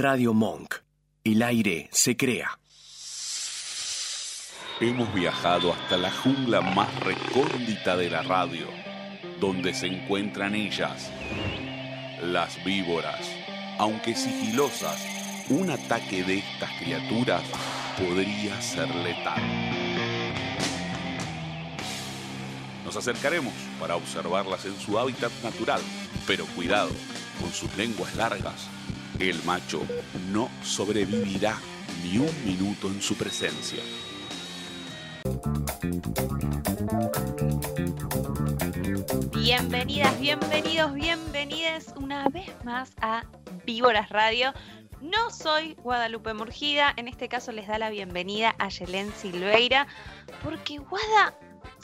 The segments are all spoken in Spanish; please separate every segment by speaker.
Speaker 1: Radio Monk. El aire se crea.
Speaker 2: Hemos viajado hasta la jungla más recóndita de la radio, donde se encuentran ellas, las víboras. Aunque sigilosas, un ataque de estas criaturas podría ser letal. Nos acercaremos para observarlas en su hábitat natural, pero cuidado, con sus lenguas largas, el macho no sobrevivirá ni un minuto en su presencia.
Speaker 3: Bienvenidas, bienvenidos, bienvenidas una vez más a Víboras Radio. No soy Guadalupe Murgida, en este caso les da la bienvenida a Yelén Silveira, porque Guada,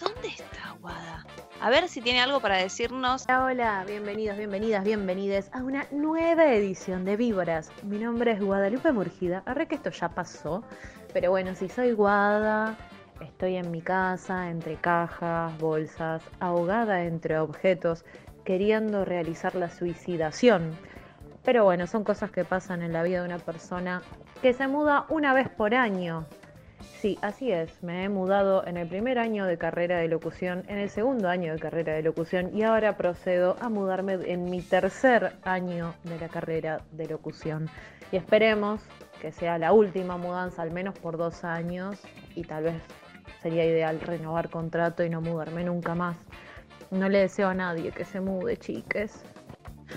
Speaker 3: ¿dónde está Guada? A ver si tiene algo para decirnos.
Speaker 4: Hola, bienvenidos, bienvenidas, bienvenides a una nueva edición de Víboras. Mi nombre es Guadalupe Murgida, arre que esto ya pasó, pero bueno, si soy Guada, estoy en mi casa, entre cajas, bolsas, ahogada entre objetos, queriendo realizar la suicidación. Pero bueno, son cosas que pasan en la vida de una persona que se muda una vez por año. Sí, así es. Me he mudado en el primer año de carrera de locución, en el segundo año de carrera de locución y ahora procedo a mudarme en mi tercer año de la carrera de locución. Y esperemos que sea la última mudanza, al menos por dos años, y tal vez sería ideal renovar contrato y no mudarme nunca más. No le deseo a nadie que se mude, chiques.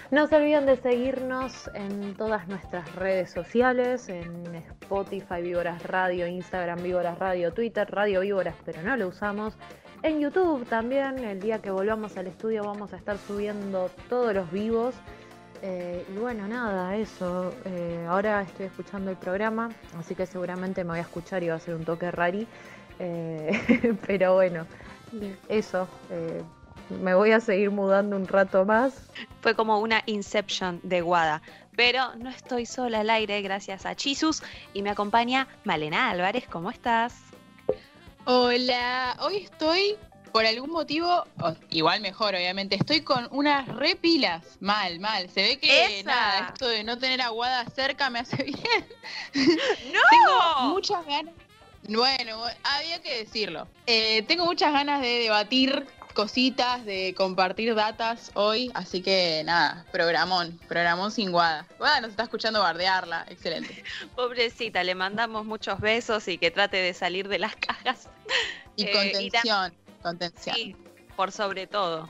Speaker 4: No se olviden de seguirnos en todas nuestras redes sociales, en Spotify, Víboras Radio, Instagram, Víboras Radio, Twitter, Radio Víboras, pero no lo usamos. En YouTube también, el día que volvamos al estudio vamos a estar subiendo todos los vivos. Eh, y bueno, nada, eso. Eh, ahora estoy escuchando el programa, así que seguramente me voy a escuchar y va a ser un toque rari. Eh, pero bueno, eso. Me voy a seguir mudando un rato más.
Speaker 3: Fue como una Inception de Guada. Pero no estoy sola al aire gracias a Chisus y me acompaña Malena Álvarez. ¿Cómo estás?
Speaker 5: Hola, hoy estoy por algún motivo, igual mejor obviamente, estoy con unas repilas, mal, mal, se ve que
Speaker 3: ¡Esa!
Speaker 5: nada, esto de no tener aguada cerca me hace bien.
Speaker 3: ¡No!
Speaker 5: Tengo muchas ganas, bueno, había que decirlo, Eh, tengo muchas ganas de debatir cositas, de compartir datas hoy, así que nada, programón, programón sin guada. Guada nos está escuchando bardearla, excelente.
Speaker 3: Pobrecita, le mandamos muchos besos y que trate de salir de las cajas.
Speaker 5: Y
Speaker 3: Eh, y
Speaker 5: contención, contención.
Speaker 3: Sí, por sobre todo.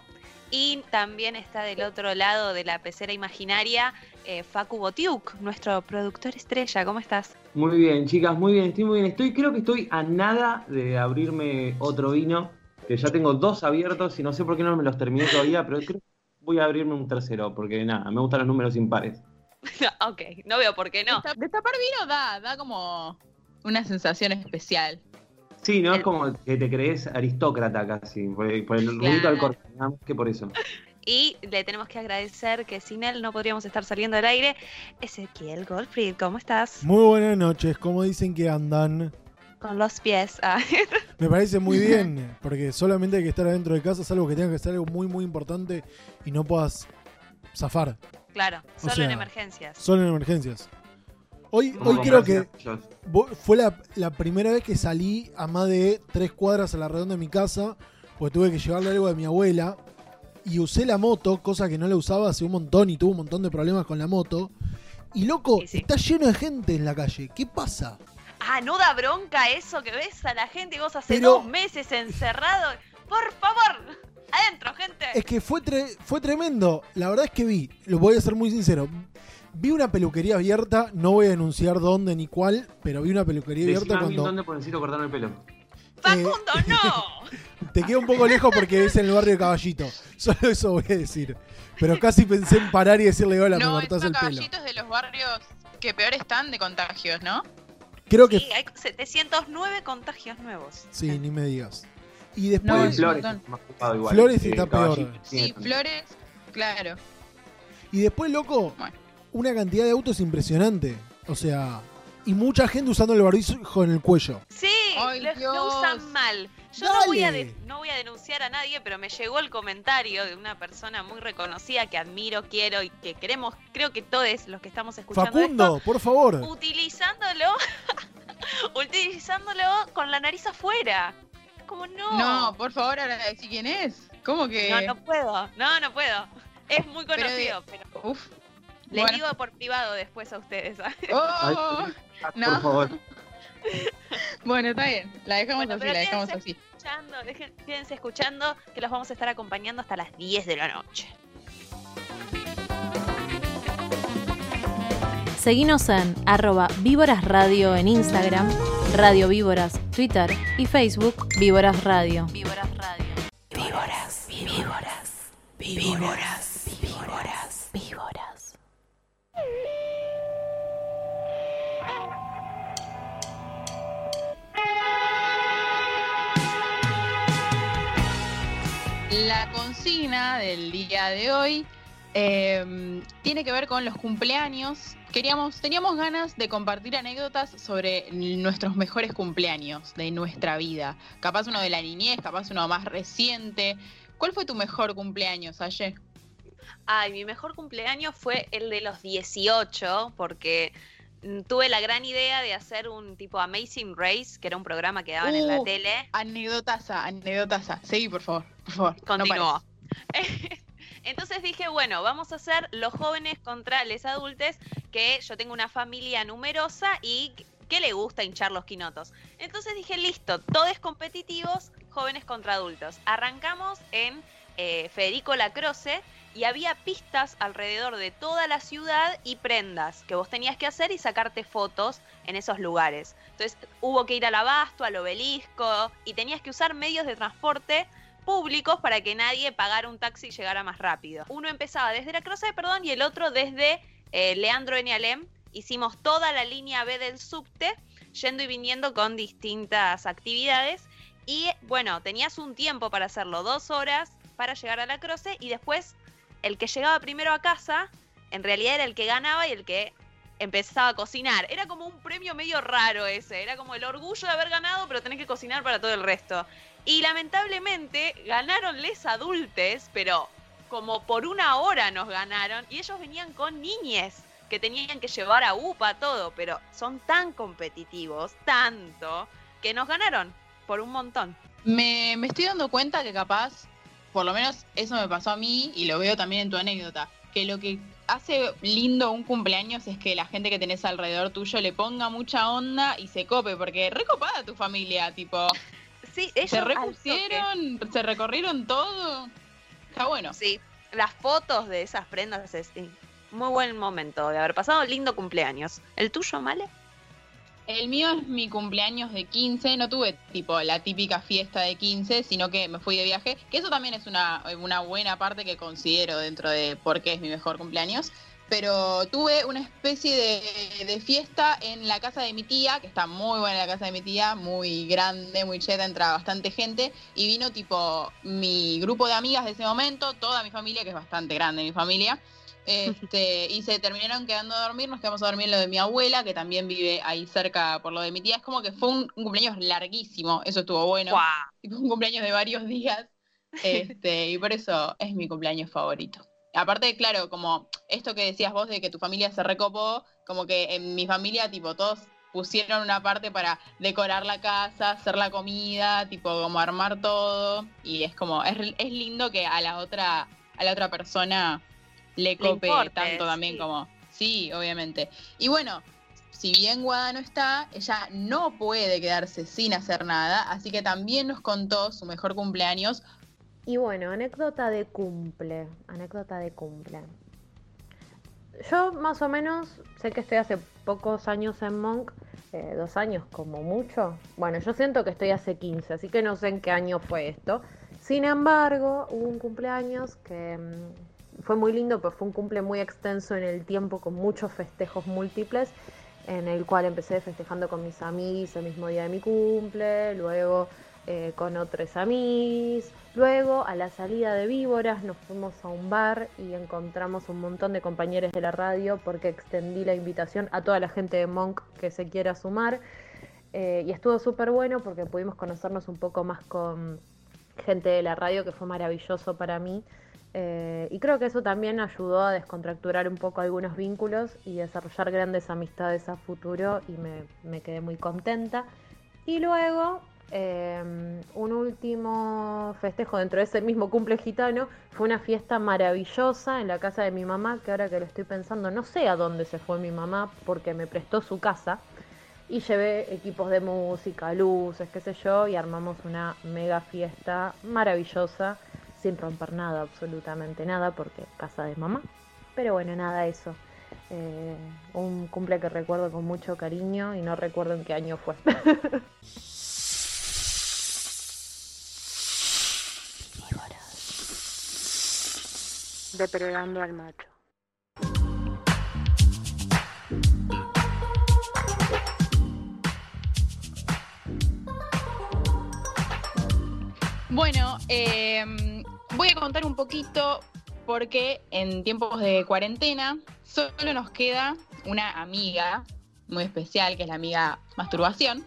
Speaker 3: Y también está del otro lado de la pecera imaginaria eh, Facu Botiuk, nuestro productor estrella. ¿Cómo estás?
Speaker 6: Muy bien, chicas, muy bien, estoy muy bien. Estoy, creo que estoy a nada de abrirme otro vino, que ya tengo dos abiertos y no sé por qué no me los terminé todavía, pero creo que voy a abrirme un tercero, porque nada, me gustan los números impares.
Speaker 3: ok, no veo por qué no.
Speaker 5: Destap- Destapar vino da, da como una sensación especial.
Speaker 6: Sí, no
Speaker 3: El-
Speaker 6: es como que te crees aristócrata casi, por, por el
Speaker 5: Claro.
Speaker 6: al corte, nada más que por eso.
Speaker 3: Y le tenemos que agradecer que sin él no podríamos estar saliendo al aire. Ezequiel Goldfried, ¿cómo estás?
Speaker 7: Muy buenas noches, ¿cómo dicen que andan?
Speaker 3: Con los pies. Ah,
Speaker 7: Me parece muy bien, porque solamente hay que estar adentro de casa, salvo que tenga que ser algo muy, muy importante y no puedas zafar,
Speaker 3: claro,
Speaker 7: O
Speaker 3: solo
Speaker 7: sea,
Speaker 3: en emergencias.
Speaker 7: solo en emergencias. Hoy, hoy creo que fue la, la primera vez que salí a más de tres cuadras a la redonda de mi casa, porque tuve que llevarle algo de mi abuela y usé la moto, cosa que no la usaba hace un montón y tuve un montón de problemas con la moto. Y loco,
Speaker 3: Sí, sí.
Speaker 7: está lleno de gente en la calle. ¿Qué pasa?
Speaker 3: Ah, no da bronca eso que ves a la gente y vos hace
Speaker 7: Pero-
Speaker 3: dos meses encerrado. Por favor, adentro, gente.
Speaker 7: Es que fue, tre- fue tremendo. La verdad es que vi, lo voy a ser muy sincero. Vi una peluquería abierta, no voy a denunciar dónde ni cuál, pero vi una peluquería abierta
Speaker 6: Decime a mí
Speaker 7: cuando
Speaker 6: dónde por necesito cortarme el pelo.
Speaker 3: Facundo, no.
Speaker 7: te queda un poco lejos porque es en el barrio de Caballito. Solo eso voy a decir. Pero casi pensé en parar y decirle hola,
Speaker 5: no,
Speaker 7: me
Speaker 5: es
Speaker 7: cortás el pelo.
Speaker 5: caballitos de los barrios que peor están de contagios, ¿no?
Speaker 7: Creo que
Speaker 3: Sí, hay 709 contagios nuevos.
Speaker 7: sí, ni me digas. Y
Speaker 5: No,
Speaker 7: después
Speaker 5: un
Speaker 6: Flores está igual.
Speaker 7: Flores
Speaker 6: Eh,
Speaker 7: está peor.
Speaker 5: Sí, flores, claro.
Speaker 7: y después loco,
Speaker 5: Bueno.
Speaker 7: una cantidad de autos impresionante. O sea, y mucha gente usando el barbijo en el cuello.
Speaker 3: Sí,
Speaker 5: Ay,
Speaker 3: lo, usan mal. Yo no voy, a de- no voy a denunciar a nadie, pero me llegó el comentario de una persona muy reconocida que admiro, quiero y que queremos, creo que todos los que estamos escuchando
Speaker 7: Facundo, por favor.
Speaker 3: utilizándolo, utilizándolo con la nariz afuera. Como no.
Speaker 5: No, por favor, ahora decí quién es. ¿Cómo que?
Speaker 3: no, no puedo, no, no puedo. Es muy
Speaker 5: Pero de-
Speaker 3: conocido, pero,
Speaker 5: Uf.
Speaker 3: les
Speaker 5: Bueno.
Speaker 3: digo por privado después a ustedes.
Speaker 5: Oh,
Speaker 6: Por
Speaker 5: No.
Speaker 6: favor.
Speaker 5: bueno, está bien. La dejamos
Speaker 3: Bueno,
Speaker 5: así, la dejamos
Speaker 3: quédense
Speaker 5: así.
Speaker 3: escuchando, dejen- quédense escuchando que los vamos a estar acompañando hasta las 10 de la noche.
Speaker 4: Seguinos en arroba Víboras Radio en Instagram, Radio Víboras, Twitter y Facebook Víboras Radio. Víboras Radio. Víboras, víboras, víboras, víboras,
Speaker 5: La consigna del día de hoy eh, tiene que ver con los cumpleaños. Queríamos, teníamos ganas de compartir anécdotas sobre nuestros mejores cumpleaños de nuestra vida. Capaz uno de la niñez, capaz uno más reciente. ¿Cuál fue tu mejor cumpleaños, Aye?
Speaker 3: Ay, mi mejor cumpleaños fue el de los 18, porque mm, tuve la gran idea de hacer un tipo Amazing Race, que era un programa que daban en la
Speaker 5: Uh,
Speaker 3: tele.
Speaker 5: Anécdotaza, anécdotaza. Seguí, por favor, por favor. no.
Speaker 3: Entonces dije, bueno, vamos a hacer los jóvenes contra los adultos, que yo tengo una familia numerosa y que le gusta hinchar los quinotos. Entonces dije, listo, todos competitivos, jóvenes contra adultos. Arrancamos en eh, Federico Lacroce y había pistas alrededor de toda la ciudad y prendas que vos tenías que hacer y sacarte fotos en esos lugares. Entonces hubo que ir al abasto, al obelisco y tenías que usar medios de transporte públicos para que nadie pagara un taxi y llegara más rápido. Uno empezaba desde la Croce, perdón, y el otro desde eh, Leandro en Alem. Hicimos toda la línea B del subte, yendo y viniendo con distintas actividades. Y bueno, tenías un tiempo para hacerlo, dos horas para llegar a la Croce, y después el que llegaba primero a casa, en realidad era el que ganaba y el que empezaba a cocinar. Era como un premio medio raro ese, era como el orgullo de haber ganado, pero tenés que cocinar para todo el resto. Y lamentablemente ganaron les adultes, pero como por una hora nos ganaron, y ellos venían con niñes que tenían que llevar a UPA todo, pero son tan competitivos, tanto, que nos ganaron por un montón.
Speaker 5: Me, me estoy dando cuenta que capaz, por lo menos eso me pasó a mí y lo veo también en tu anécdota, que lo que hace lindo un cumpleaños es que la gente que tenés alrededor tuyo le ponga mucha onda y se cope, porque recopada tu familia, tipo,
Speaker 3: Sí, ellos
Speaker 5: se repusieron, se recorrieron todo. Está bueno.
Speaker 3: Sí, las fotos de esas prendas es sí, muy buen momento de haber pasado lindo cumpleaños. ¿El tuyo, Male?
Speaker 5: El mío es mi cumpleaños de 15, no tuve tipo la típica fiesta de 15, sino que me fui de viaje, que eso también es una, una buena parte que considero dentro de por qué es mi mejor cumpleaños, pero tuve una especie de, de fiesta en la casa de mi tía, que está muy buena la casa de mi tía, muy grande, muy cheta, entra bastante gente, y vino tipo mi grupo de amigas de ese momento, toda mi familia, que es bastante grande mi familia, este, y se terminaron quedando a dormir, nos quedamos a dormir en lo de mi abuela, que también vive ahí cerca por lo de mi tía. Es como que fue un, un cumpleaños larguísimo, eso estuvo bueno. Tipo un cumpleaños de varios días. Este, y por eso es mi cumpleaños favorito. Aparte, claro, como esto que decías vos de que tu familia se recopó, como que en mi familia, tipo, todos pusieron una parte para decorar la casa, hacer la comida, tipo, como armar todo. Y es como, es, es lindo que a la otra, a la otra persona le cope
Speaker 3: importe,
Speaker 5: tanto también
Speaker 3: sí.
Speaker 5: como. Sí, obviamente. Y bueno, si bien Guada no está, ella no puede quedarse sin hacer nada, así que también nos contó su mejor cumpleaños.
Speaker 4: Y bueno, anécdota de cumple. Anécdota de cumple. Yo más o menos sé que estoy hace pocos años en Monk, eh, dos años como mucho. Bueno, yo siento que estoy hace 15, así que no sé en qué año fue esto. Sin embargo, hubo un cumpleaños que mm, fue muy lindo, pero fue un cumple muy extenso en el tiempo, con muchos festejos múltiples, en el cual empecé festejando con mis amigos el mismo día de mi cumple, luego eh, con otros amigos. Luego, a la salida de Víboras, nos fuimos a un bar y encontramos un montón de compañeros de la radio porque extendí la invitación a toda la gente de Monk que se quiera sumar. Eh, y estuvo súper bueno porque pudimos conocernos un poco más con gente de la radio, que fue maravilloso para mí. Eh, y creo que eso también ayudó a descontracturar un poco algunos vínculos y desarrollar grandes amistades a futuro y me, me quedé muy contenta. Y luego, eh, un último festejo dentro de ese mismo cumple gitano fue una fiesta maravillosa en la casa de mi mamá, que ahora que lo estoy pensando, no sé a dónde se fue mi mamá porque me prestó su casa. Y llevé equipos de música, luces, qué sé yo, y armamos una mega fiesta maravillosa sin romper nada, absolutamente nada, porque casa de mamá. Pero bueno, nada, eso. Eh, un cumple que recuerdo con mucho cariño y no recuerdo en qué año fue.
Speaker 8: Depredando al macho.
Speaker 5: Bueno, eh, voy a contar un poquito porque en tiempos de cuarentena solo nos queda una amiga muy especial, que es la amiga masturbación.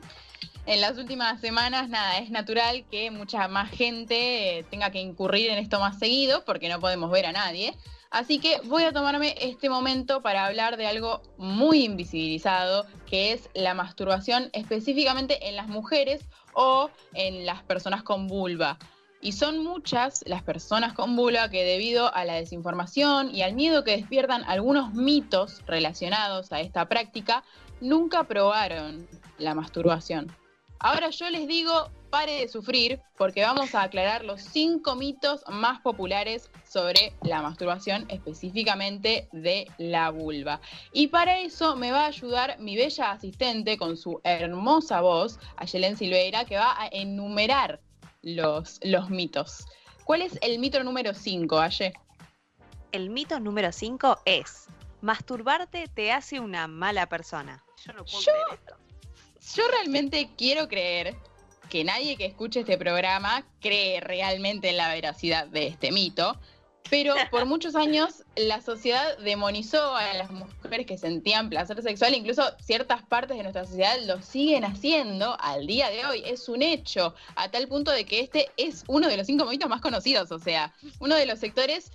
Speaker 5: En las últimas semanas, nada, es natural que mucha más gente eh, tenga que incurrir en esto más seguido porque no podemos ver a nadie. Así que voy a tomarme este momento para hablar de algo muy invisibilizado, que es la masturbación específicamente en las mujeres o en las personas con vulva. Y son muchas las personas con vulva que debido a la desinformación y al miedo que despiertan algunos mitos relacionados a esta práctica, nunca probaron la masturbación. Ahora yo les digo, pare de sufrir, porque vamos a aclarar los cinco mitos más populares sobre la masturbación, específicamente de la vulva. Y para eso me va a ayudar mi bella asistente con su hermosa voz, Ayelen Silveira, que va a enumerar los, los mitos. ¿Cuál es el mito número 5, Aye?
Speaker 3: El mito número 5 es, masturbarte te hace una mala persona. Yo no puedo
Speaker 5: Yo-
Speaker 3: creer esto.
Speaker 5: Yo realmente quiero creer que nadie que escuche este programa cree realmente en la veracidad de este mito, pero por muchos años la sociedad demonizó a las mujeres que sentían placer sexual, incluso ciertas partes de nuestra sociedad lo siguen haciendo al día de hoy, es un hecho, a tal punto de que este es uno de los cinco mitos más conocidos, o sea, uno de los sectores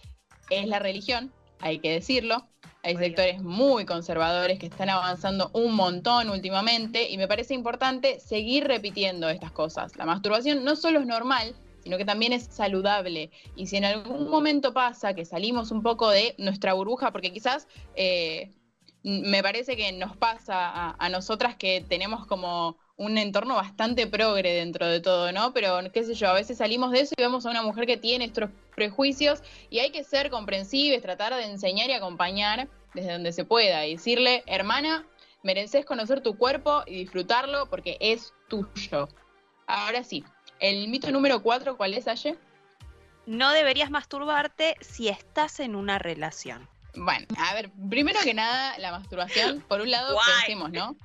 Speaker 5: es la religión, hay que decirlo, hay sectores muy conservadores que están avanzando un montón últimamente y me parece importante seguir repitiendo estas cosas. La masturbación no solo es normal, sino que también es saludable. Y si en algún momento pasa que salimos un poco de nuestra burbuja, porque quizás eh, me parece que nos pasa a, a nosotras que tenemos como un entorno bastante progre dentro de todo, ¿no? Pero qué sé yo, a veces salimos de eso y vemos a una mujer que tiene estos prejuicios y hay que ser comprensibles, tratar de enseñar y acompañar desde donde se pueda y decirle, hermana, mereces conocer tu cuerpo y disfrutarlo porque es tuyo. Ahora sí, el mito número cuatro, ¿cuál es, Aye?
Speaker 3: No deberías masturbarte si estás en una relación.
Speaker 5: Bueno, a ver, primero que nada, la masturbación, por un lado,
Speaker 3: Guay.
Speaker 5: pensemos, ¿no?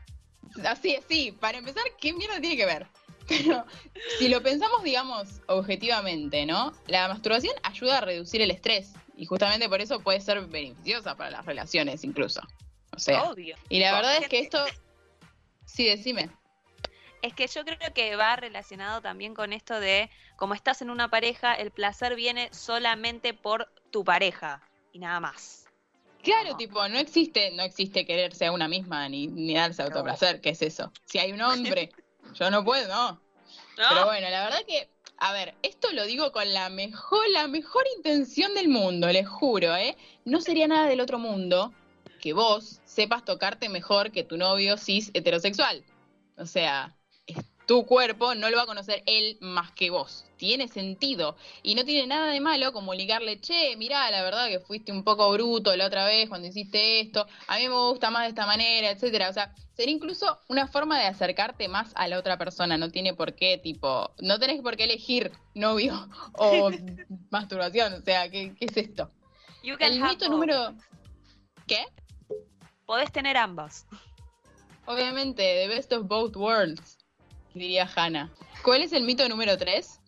Speaker 5: Así, sí, para empezar, ¿qué mierda tiene que ver? Pero si lo pensamos, digamos, objetivamente, ¿no? La masturbación ayuda a reducir el estrés y justamente por eso puede ser beneficiosa para las relaciones incluso. O sea,
Speaker 3: Obvio.
Speaker 5: y la verdad es que esto... Sí, decime.
Speaker 3: Es que yo creo que va relacionado también con esto de, como estás en una pareja, el placer viene solamente por tu pareja y nada más.
Speaker 5: Claro,
Speaker 3: No.
Speaker 5: tipo, no existe, no existe quererse a una misma ni, ni darse autoplacer, ¿qué es eso? Si hay un hombre, yo no puedo, no. Pero bueno, la verdad que, a ver, esto lo digo con la mejor, la mejor intención del mundo, les juro, ¿eh? No sería nada del otro mundo que vos sepas tocarte mejor que tu novio cis heterosexual. O sea, tu cuerpo, no lo va a conocer él más que vos. Tiene sentido. Y no tiene nada de malo comunicarle, che, mirá, la verdad que fuiste un poco bruto la otra vez cuando hiciste esto, a mí me gusta más de esta manera, etcétera. O sea, sería incluso una forma de acercarte más a la otra persona. No tiene por qué, tipo, no tenés por qué elegir novio o masturbación. O sea, ¿qué, qué es esto? El mito número. ¿Qué?
Speaker 3: Podés tener ambos.
Speaker 5: Obviamente, the best of both worlds, diría Hannah. ¿Cuál es el mito número 3?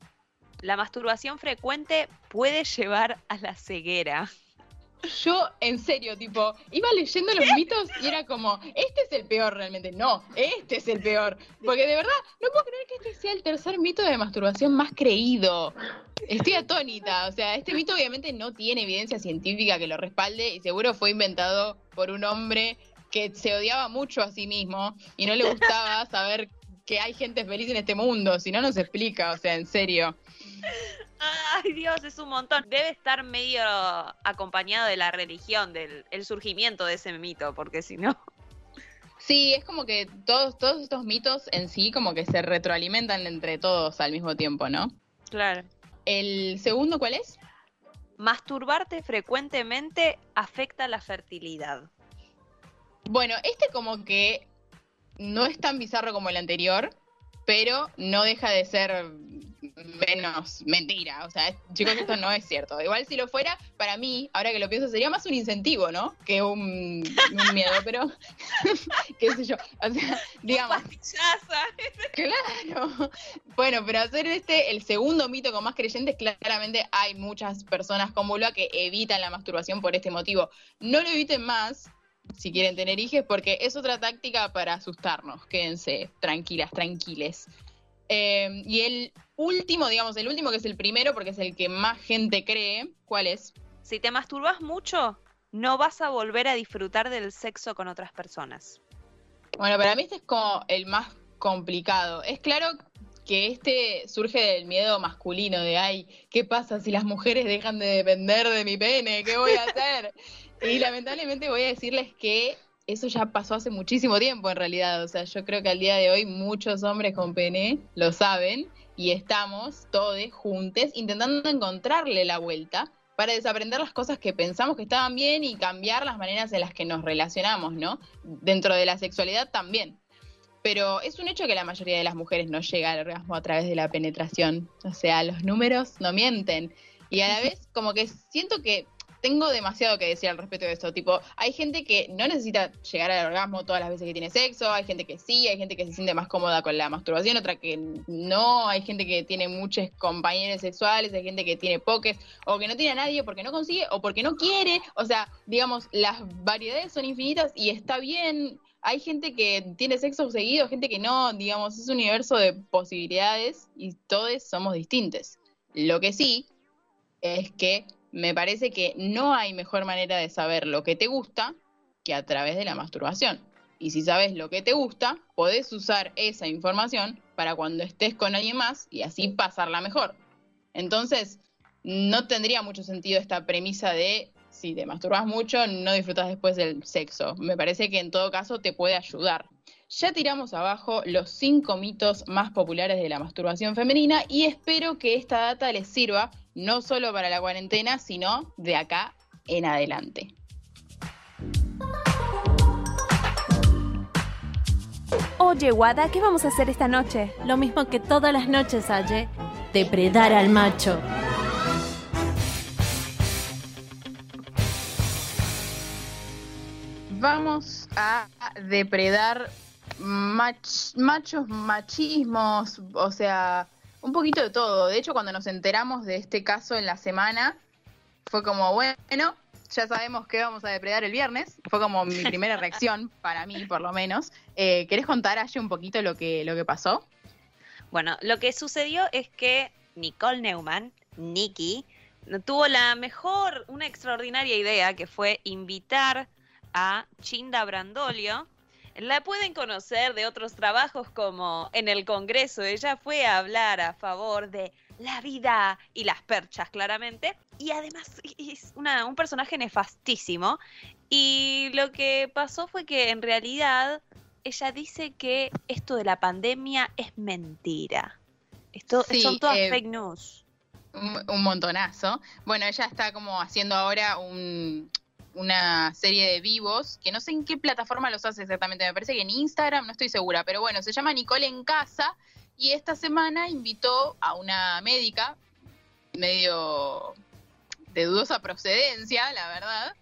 Speaker 3: La masturbación frecuente puede llevar a la ceguera.
Speaker 5: yo, en serio, tipo, iba leyendo los mitos y era como, este es el peor realmente. No, este es el peor. Porque de verdad, no puedo creer que este sea el tercer mito de masturbación más creído. Estoy atónita. O sea, este mito obviamente no tiene evidencia científica que lo respalde y seguro fue inventado por un hombre que se odiaba mucho a sí mismo y no le gustaba saber que hay gente feliz en este mundo. Si no, no se explica. O sea, en serio.
Speaker 3: Ay, Dios, es un montón. Debe estar medio acompañado de la religión, del el surgimiento de ese mito, porque si no.
Speaker 5: Sí, es como que todos, todos estos mitos en sí como que se retroalimentan entre todos al mismo tiempo, ¿no?
Speaker 3: Claro.
Speaker 5: ¿El segundo cuál es?
Speaker 3: Masturbarte frecuentemente afecta la fertilidad.
Speaker 5: Bueno, este como que no es tan bizarro como el anterior, pero no deja de ser menos mentira. O sea, chicos, esto no es cierto. Igual si lo fuera, para mí, ahora que lo pienso, sería más un incentivo, ¿no? Que un, un miedo, pero qué sé yo. O sea, digamos. Claro. Bueno, pero hacer este, el segundo mito con más creyentes, claramente hay muchas personas como Lua que evitan la masturbación por este motivo. No lo eviten más, si quieren tener hijos, porque es otra táctica para asustarnos. Quédense tranquilas, tranquiles. Eh, y el último, digamos, el último que es el primero, porque es el que más gente cree, ¿cuál es?
Speaker 3: Si te masturbas mucho, no vas a volver a disfrutar del sexo con otras personas.
Speaker 5: Bueno, para mí este es como el más complicado. Es claro que este surge del miedo masculino de, ay, ¿qué pasa si las mujeres dejan de depender de mi pene? ¿Qué voy a hacer? y lamentablemente voy a decirles que eso ya pasó hace muchísimo tiempo en realidad. O sea, yo creo que al día de hoy muchos hombres con pene lo saben y estamos todos juntos intentando encontrarle la vuelta para desaprender las cosas que pensamos que estaban bien y cambiar las maneras en las que nos relacionamos, ¿no? Dentro de la sexualidad también. Pero es un hecho que la mayoría de las mujeres no llega al orgasmo a través de la penetración. O sea, los números no mienten. Y a la vez, como que siento que tengo demasiado que decir al respecto de esto. Tipo, hay gente que no necesita llegar al orgasmo todas las veces que tiene sexo, hay gente que sí, hay gente que se siente más cómoda con la masturbación, otra que no, hay gente que tiene muchos compañeros sexuales, hay gente que tiene poques, o que no tiene a nadie porque no consigue, o porque no quiere. O sea, digamos, las variedades son infinitas y está bien. Hay gente que tiene sexo seguido, gente que no, digamos, es un universo de posibilidades y todos somos distintos. Lo que sí es que me parece que no hay mejor manera de saber lo que te gusta que a través de la masturbación. Y si sabes lo que te gusta, podés usar esa información para cuando estés con alguien más y así pasarla mejor. Entonces, no tendría mucho sentido esta premisa de si te masturbas mucho, no disfrutas después del sexo. Me parece que en todo caso te puede ayudar. Ya tiramos abajo los cinco mitos más populares de la masturbación femenina y espero que esta data les sirva no solo para la cuarentena, sino de acá en adelante.
Speaker 8: Oye, Wada, ¿qué vamos a hacer esta noche?
Speaker 9: Lo mismo que todas las noches, Aye. Depredar al macho.
Speaker 5: Vamos a depredar machos, machismos, o sea, un poquito de todo. De hecho, cuando nos enteramos de este caso en la semana, fue como, bueno, ya sabemos que vamos a depredar el viernes. Fue como mi primera reacción, para mí por lo menos. Eh, ¿Querés contar, Aye, un poquito lo que, lo que pasó?
Speaker 3: Bueno, lo que sucedió es que Nicole Neumann, Nikki, tuvo la mejor, una extraordinaria idea que fue invitar a Chinda Brandolio, la pueden conocer de otros trabajos como en el Congreso. Ella fue a hablar a favor de la vida y las perchas, claramente. Y además es una, un personaje nefastísimo. Y lo que pasó fue que en realidad ella dice que esto de la pandemia es mentira. Esto son todas eh, fake news.
Speaker 5: un montonazo. Bueno, ella está como haciendo ahora un, una serie de vivos, que no sé en qué plataforma los hace exactamente, me parece que en Instagram, no estoy segura, pero bueno, se llama Nicole en casa y esta semana invitó a una médica medio de dudosa procedencia, la verdad.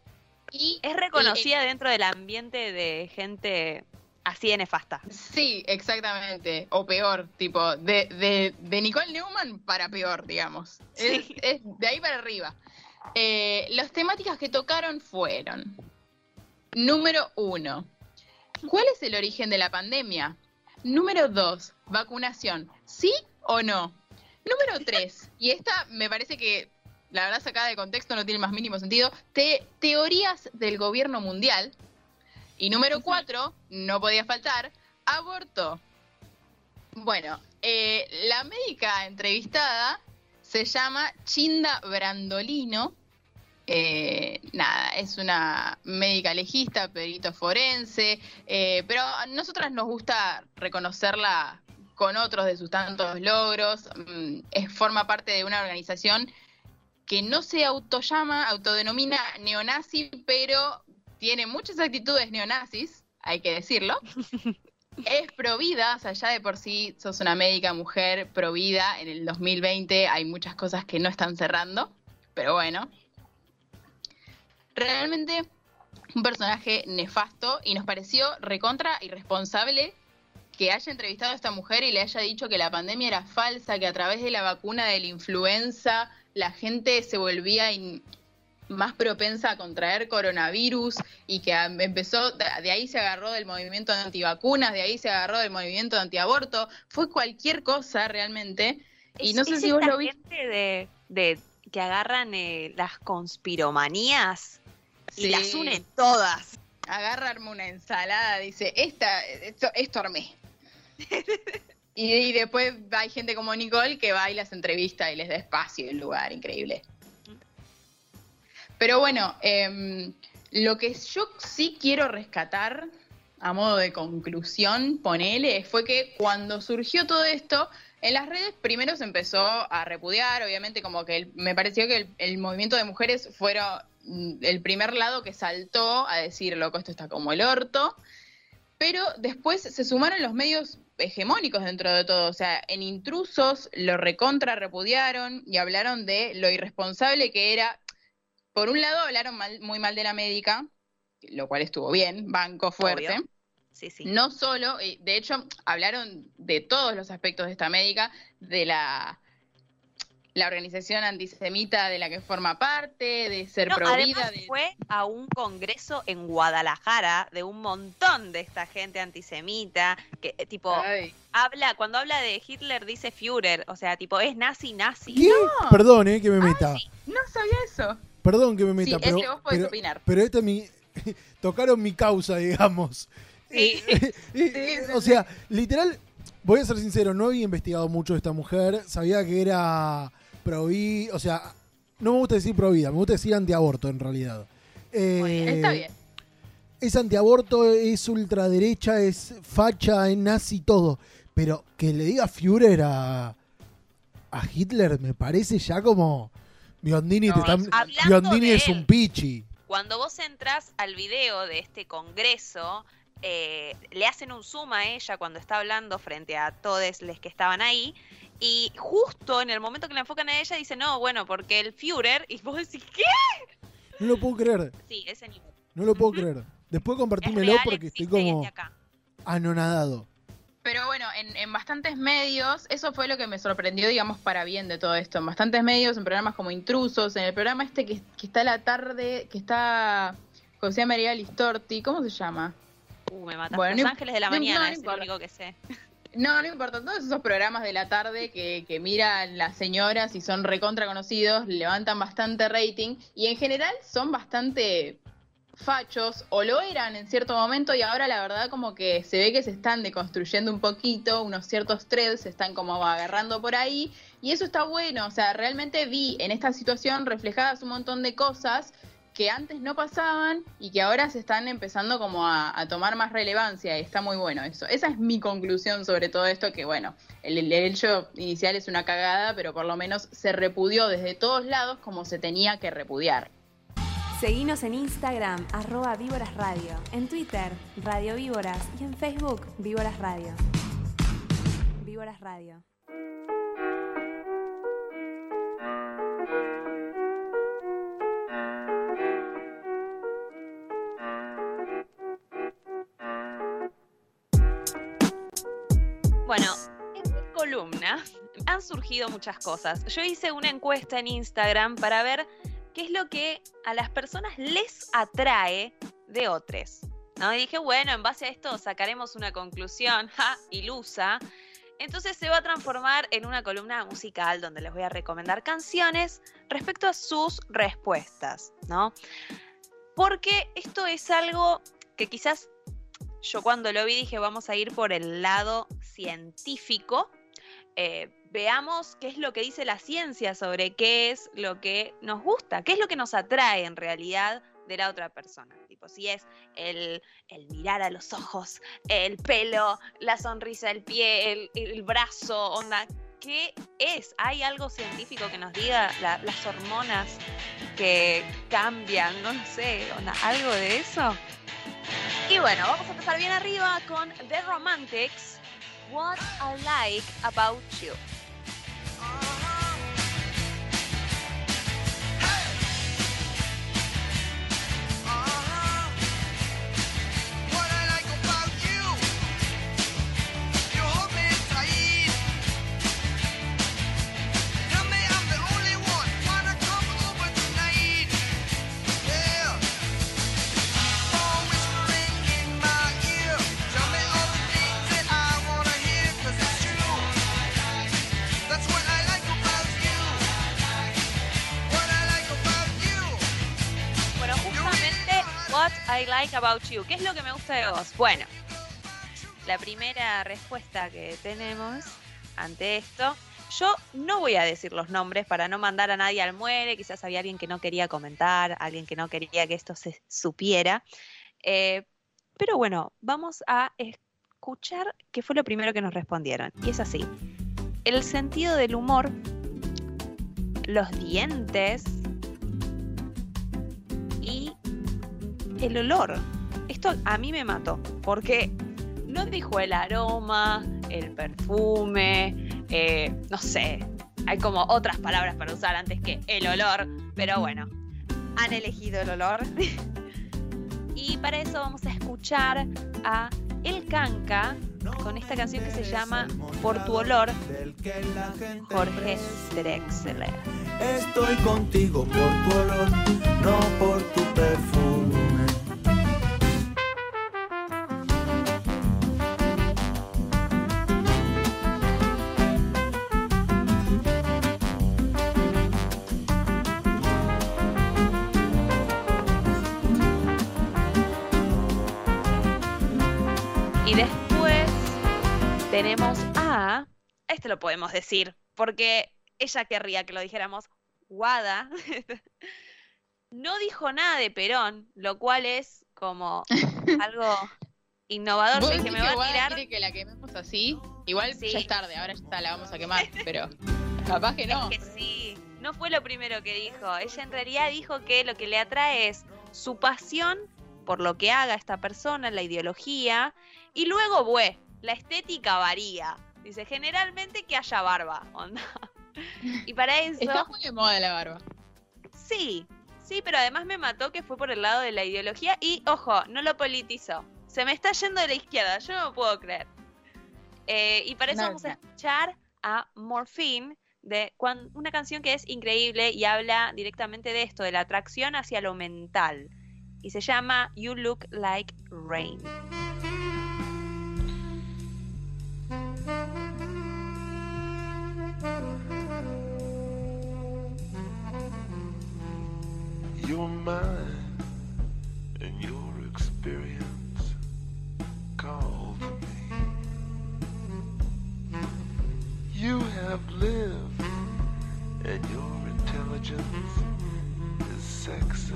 Speaker 5: Y
Speaker 3: es reconocida dentro del ambiente de gente así de nefasta.
Speaker 5: Sí, exactamente. O peor, tipo, de, de, de Nicole Newman para peor, digamos. es de ahí para arriba. Eh, las temáticas que tocaron fueron, número uno, ¿cuál es el origen de la pandemia? Número dos, vacunación, ¿sí o no? Número tres, y esta me parece que la verdad sacada de contexto no tiene más mínimo sentido, te- teorías del gobierno mundial. Y número cuatro, no podía faltar, aborto. Bueno, eh, la médica entrevistada se llama Chinda Brandolino. Eh, nada, es una médica legista, perito forense, eh, pero a nosotras nos gusta reconocerla con otros de sus tantos logros. Mm, forma parte de una organización que no se autollama, autodenomina neonazi, pero tiene muchas actitudes neonazis, hay que decirlo. Es provida, o sea, ya de por sí sos una médica mujer provida. En el 2020 hay muchas cosas que no están cerrando, pero bueno. Realmente un personaje nefasto y nos pareció recontra irresponsable que haya entrevistado a esta mujer y le haya dicho que la pandemia era falsa, que a través de la vacuna de la influenza la gente se volvía más propensa a contraer coronavirus y que empezó, de de ahí se agarró del movimiento antivacunas, de ahí se agarró del movimiento antiaborto, fue cualquier cosa realmente. Y no sé si vos lo viste.
Speaker 3: de, de que agarran eh, las conspiromanías y las unen todas.
Speaker 5: agarra, arma una ensalada, dice, esta, esto, esto armé. y, y después hay gente como Nicole que va y las entrevista y les da espacio y el lugar, increíble. Pero bueno, em, lo que yo sí quiero rescatar, a modo de conclusión, ponele, fue que cuando surgió todo esto, en las redes primero se empezó a repudiar, obviamente como que me pareció que el, movimiento de mujeres fueron mm, el primer lado que saltó a decir, loco, esto está como el orto, pero después se sumaron los medios hegemónicos dentro de todo, o sea, en intrusos lo recontra repudiaron y hablaron de lo irresponsable que era, por un lado hablaron mal- muy mal de la médica, lo cual estuvo bien, banco fuerte.
Speaker 3: Obvio. Sí, sí.
Speaker 5: No solo, y de hecho, hablaron de todos los aspectos de esta médica, de la, la organización antisemita de la que forma parte, de ser
Speaker 3: No, además
Speaker 5: de...
Speaker 3: fue a un congreso en Guadalajara de un montón de esta gente antisemita que eh, tipo
Speaker 5: Ay,
Speaker 3: habla cuando habla de Hitler dice Führer, o sea, tipo es nazi nazi.
Speaker 7: ¿Qué? Perdón, eh, que me meta.
Speaker 5: no sabía eso.
Speaker 7: Perdón que me
Speaker 5: Sí,
Speaker 7: meta,
Speaker 5: ese
Speaker 7: pero,
Speaker 5: vos podés
Speaker 7: pero,
Speaker 5: opinar.
Speaker 7: pero esta es mi... Tocaron mi causa, digamos.
Speaker 3: Sí.
Speaker 5: Sí,
Speaker 7: o sea, literal, voy a ser sincero, no había investigado mucho de esta mujer. Sabía que era pro o sea, no me gusta decir pro vida, me gusta decir antiaborto en realidad. Eh,
Speaker 5: Muy bien, está bien.
Speaker 7: Es antiaborto, es ultraderecha, es facha, es nazi, todo. Pero que le diga Führer a, a Hitler me parece ya como... Biondini,
Speaker 5: No,
Speaker 7: te están-
Speaker 5: es un-
Speaker 3: Hablando
Speaker 7: Biondini
Speaker 3: de
Speaker 7: es
Speaker 3: él.
Speaker 7: un pichi.
Speaker 3: Cuando vos entras al video de este congreso, eh, le hacen un zoom a ella cuando está hablando frente a todos los que estaban ahí. Y justo en el momento que la enfocan a ella, dice, no, bueno, porque el Führer. Y vos decís, ¿qué?
Speaker 7: No lo puedo creer,
Speaker 3: Sí, ese nivel.
Speaker 7: no lo puedo creer. Después
Speaker 3: Es
Speaker 7: compartímelo
Speaker 3: real,
Speaker 7: porque estoy como
Speaker 3: acá.
Speaker 7: anonadado.
Speaker 5: Pero bueno, en, en bastantes medios, eso fue lo que me sorprendió, digamos, para bien de todo esto. En bastantes medios, en programas como Intrusos, en el programa este que, que está a la tarde, que está José María Listorti, ¿cómo se llama?
Speaker 3: Uh, me mataste.
Speaker 5: Bueno,
Speaker 3: Los
Speaker 5: no-
Speaker 3: Ángeles de la
Speaker 5: no-
Speaker 3: Mañana
Speaker 5: no
Speaker 3: es
Speaker 5: importa.
Speaker 3: lo único que sé.
Speaker 5: No, no importa, todos esos programas de la tarde que, que miran las señoras y son recontra conocidos, levantan bastante rating y en general son bastante fachos o lo eran en cierto momento y ahora la verdad como que se ve que se están deconstruyendo un poquito, unos ciertos threads se están como agarrando por ahí y eso está bueno, o sea, realmente vi en esta situación reflejadas un montón de cosas que antes no pasaban y que ahora se están empezando como a, tomar más relevancia y está muy bueno eso. Esa es mi conclusión sobre todo esto, que bueno, el, el hecho inicial es una cagada, pero por lo menos se repudió desde todos lados como se tenía que repudiar.
Speaker 8: Seguinos en Instagram, arroba Víboras Radio, en Twitter, Radio Víboras y en Facebook, Víboras Radio. Víboras Radio.
Speaker 3: Bueno, en mi columna han surgido muchas cosas. Yo hice una encuesta en Instagram para ver qué es lo que a las personas les atrae de otros. ¿no? Y dije, bueno, en base a esto sacaremos una conclusión, ilusa. Entonces se va a transformar en una columna musical donde les voy a recomendar canciones respecto a sus respuestas, ¿no? Porque esto es algo que quizás yo cuando lo vi dije, vamos a ir por el lado científico. Eh, veamos qué es lo que dice la ciencia sobre qué es lo que nos gusta, qué es lo que nos atrae en realidad de la otra persona. Tipo, si es el, el mirar a los ojos, el pelo, la sonrisa, el pie, el, brazo, onda. ¿Qué es? ¿Hay algo científico que nos diga la- las hormonas que cambian? No sé, onda, ¿algo de eso? Y bueno, vamos a empezar bien arriba con The Romantics. What I like about you.
Speaker 10: Like.
Speaker 3: ¿Qué es lo que me gusta de vos? Bueno, la primera respuesta que tenemos ante esto. Yo no voy a decir los nombres para no mandar a nadie al muere. Quizás había alguien que no quería comentar, alguien que no quería que esto se supiera. Eh, pero bueno, vamos a escuchar qué fue lo primero que nos respondieron. Y es así. El sentido del humor, los dientes y el olor. Esto a mí me mató, porque no dijo el aroma, el perfume, eh, no sé, hay como otras palabras para usar antes que el olor, pero bueno, han elegido el olor. y para eso vamos a escuchar a El Canca con esta canción que se llama Por tu olor, Jorge Drexler.
Speaker 10: Estoy contigo por tu olor, no por tu perfume.
Speaker 3: Lo podemos decir, porque ella querría que lo dijéramos. Guada. no dijo nada de Perón, lo cual es como algo innovador.
Speaker 5: ¿Vos decís
Speaker 3: me va
Speaker 5: que
Speaker 3: a
Speaker 5: Wada
Speaker 3: tirar.
Speaker 5: quiere que la quememos así? Igual
Speaker 3: Sí.
Speaker 5: ya es tarde, ahora ya está, la vamos a quemar, pero capaz que no.
Speaker 3: Es que sí, no fue lo primero que dijo. Ella en realidad dijo que lo que le atrae es su pasión por lo que haga esta persona, la ideología, y luego, bue, la estética varía. Dice, generalmente que haya barba, onda. Y para eso,
Speaker 5: Está muy de moda la barba.
Speaker 3: sí, sí, pero además me mató que fue por el lado de la ideología y, ojo, no lo politizó. Se me está yendo de la izquierda, yo no lo puedo creer. Eh, y para eso
Speaker 5: No,
Speaker 3: vamos a escuchar a Morphine, de cuan- una canción que es increíble y habla directamente de esto, de la atracción hacia lo mental. Y se llama You Look Like Rain.
Speaker 10: You're mine, and your experience called me. You have lived, and your intelligence is sexy.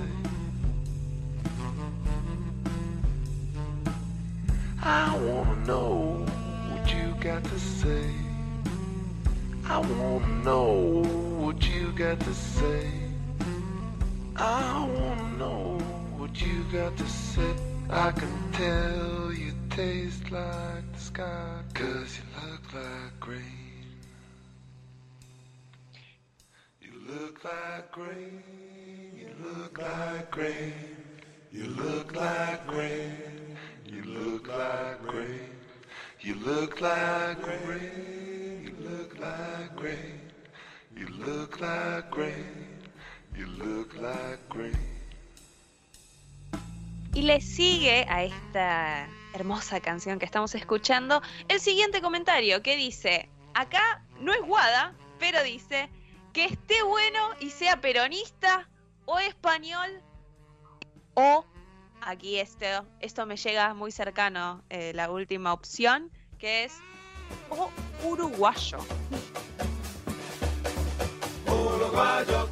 Speaker 10: I wanna know what you got to say. I wanna know what you got to say. I wanna know what you got to say. I can tell you taste like the sky, cause you look like rain. You look like rain, you look like rain, you look like rain, you look like rain, you look like rain, you look like rain, you look like rain. You look like green.
Speaker 3: Y le sigue a esta hermosa canción que estamos escuchando el siguiente comentario que dice, acá no es guada, pero dice que esté bueno y sea peronista o español o, aquí esto, esto me llega muy cercano, eh, la última opción, que es o uruguayo.
Speaker 11: Uruguayos,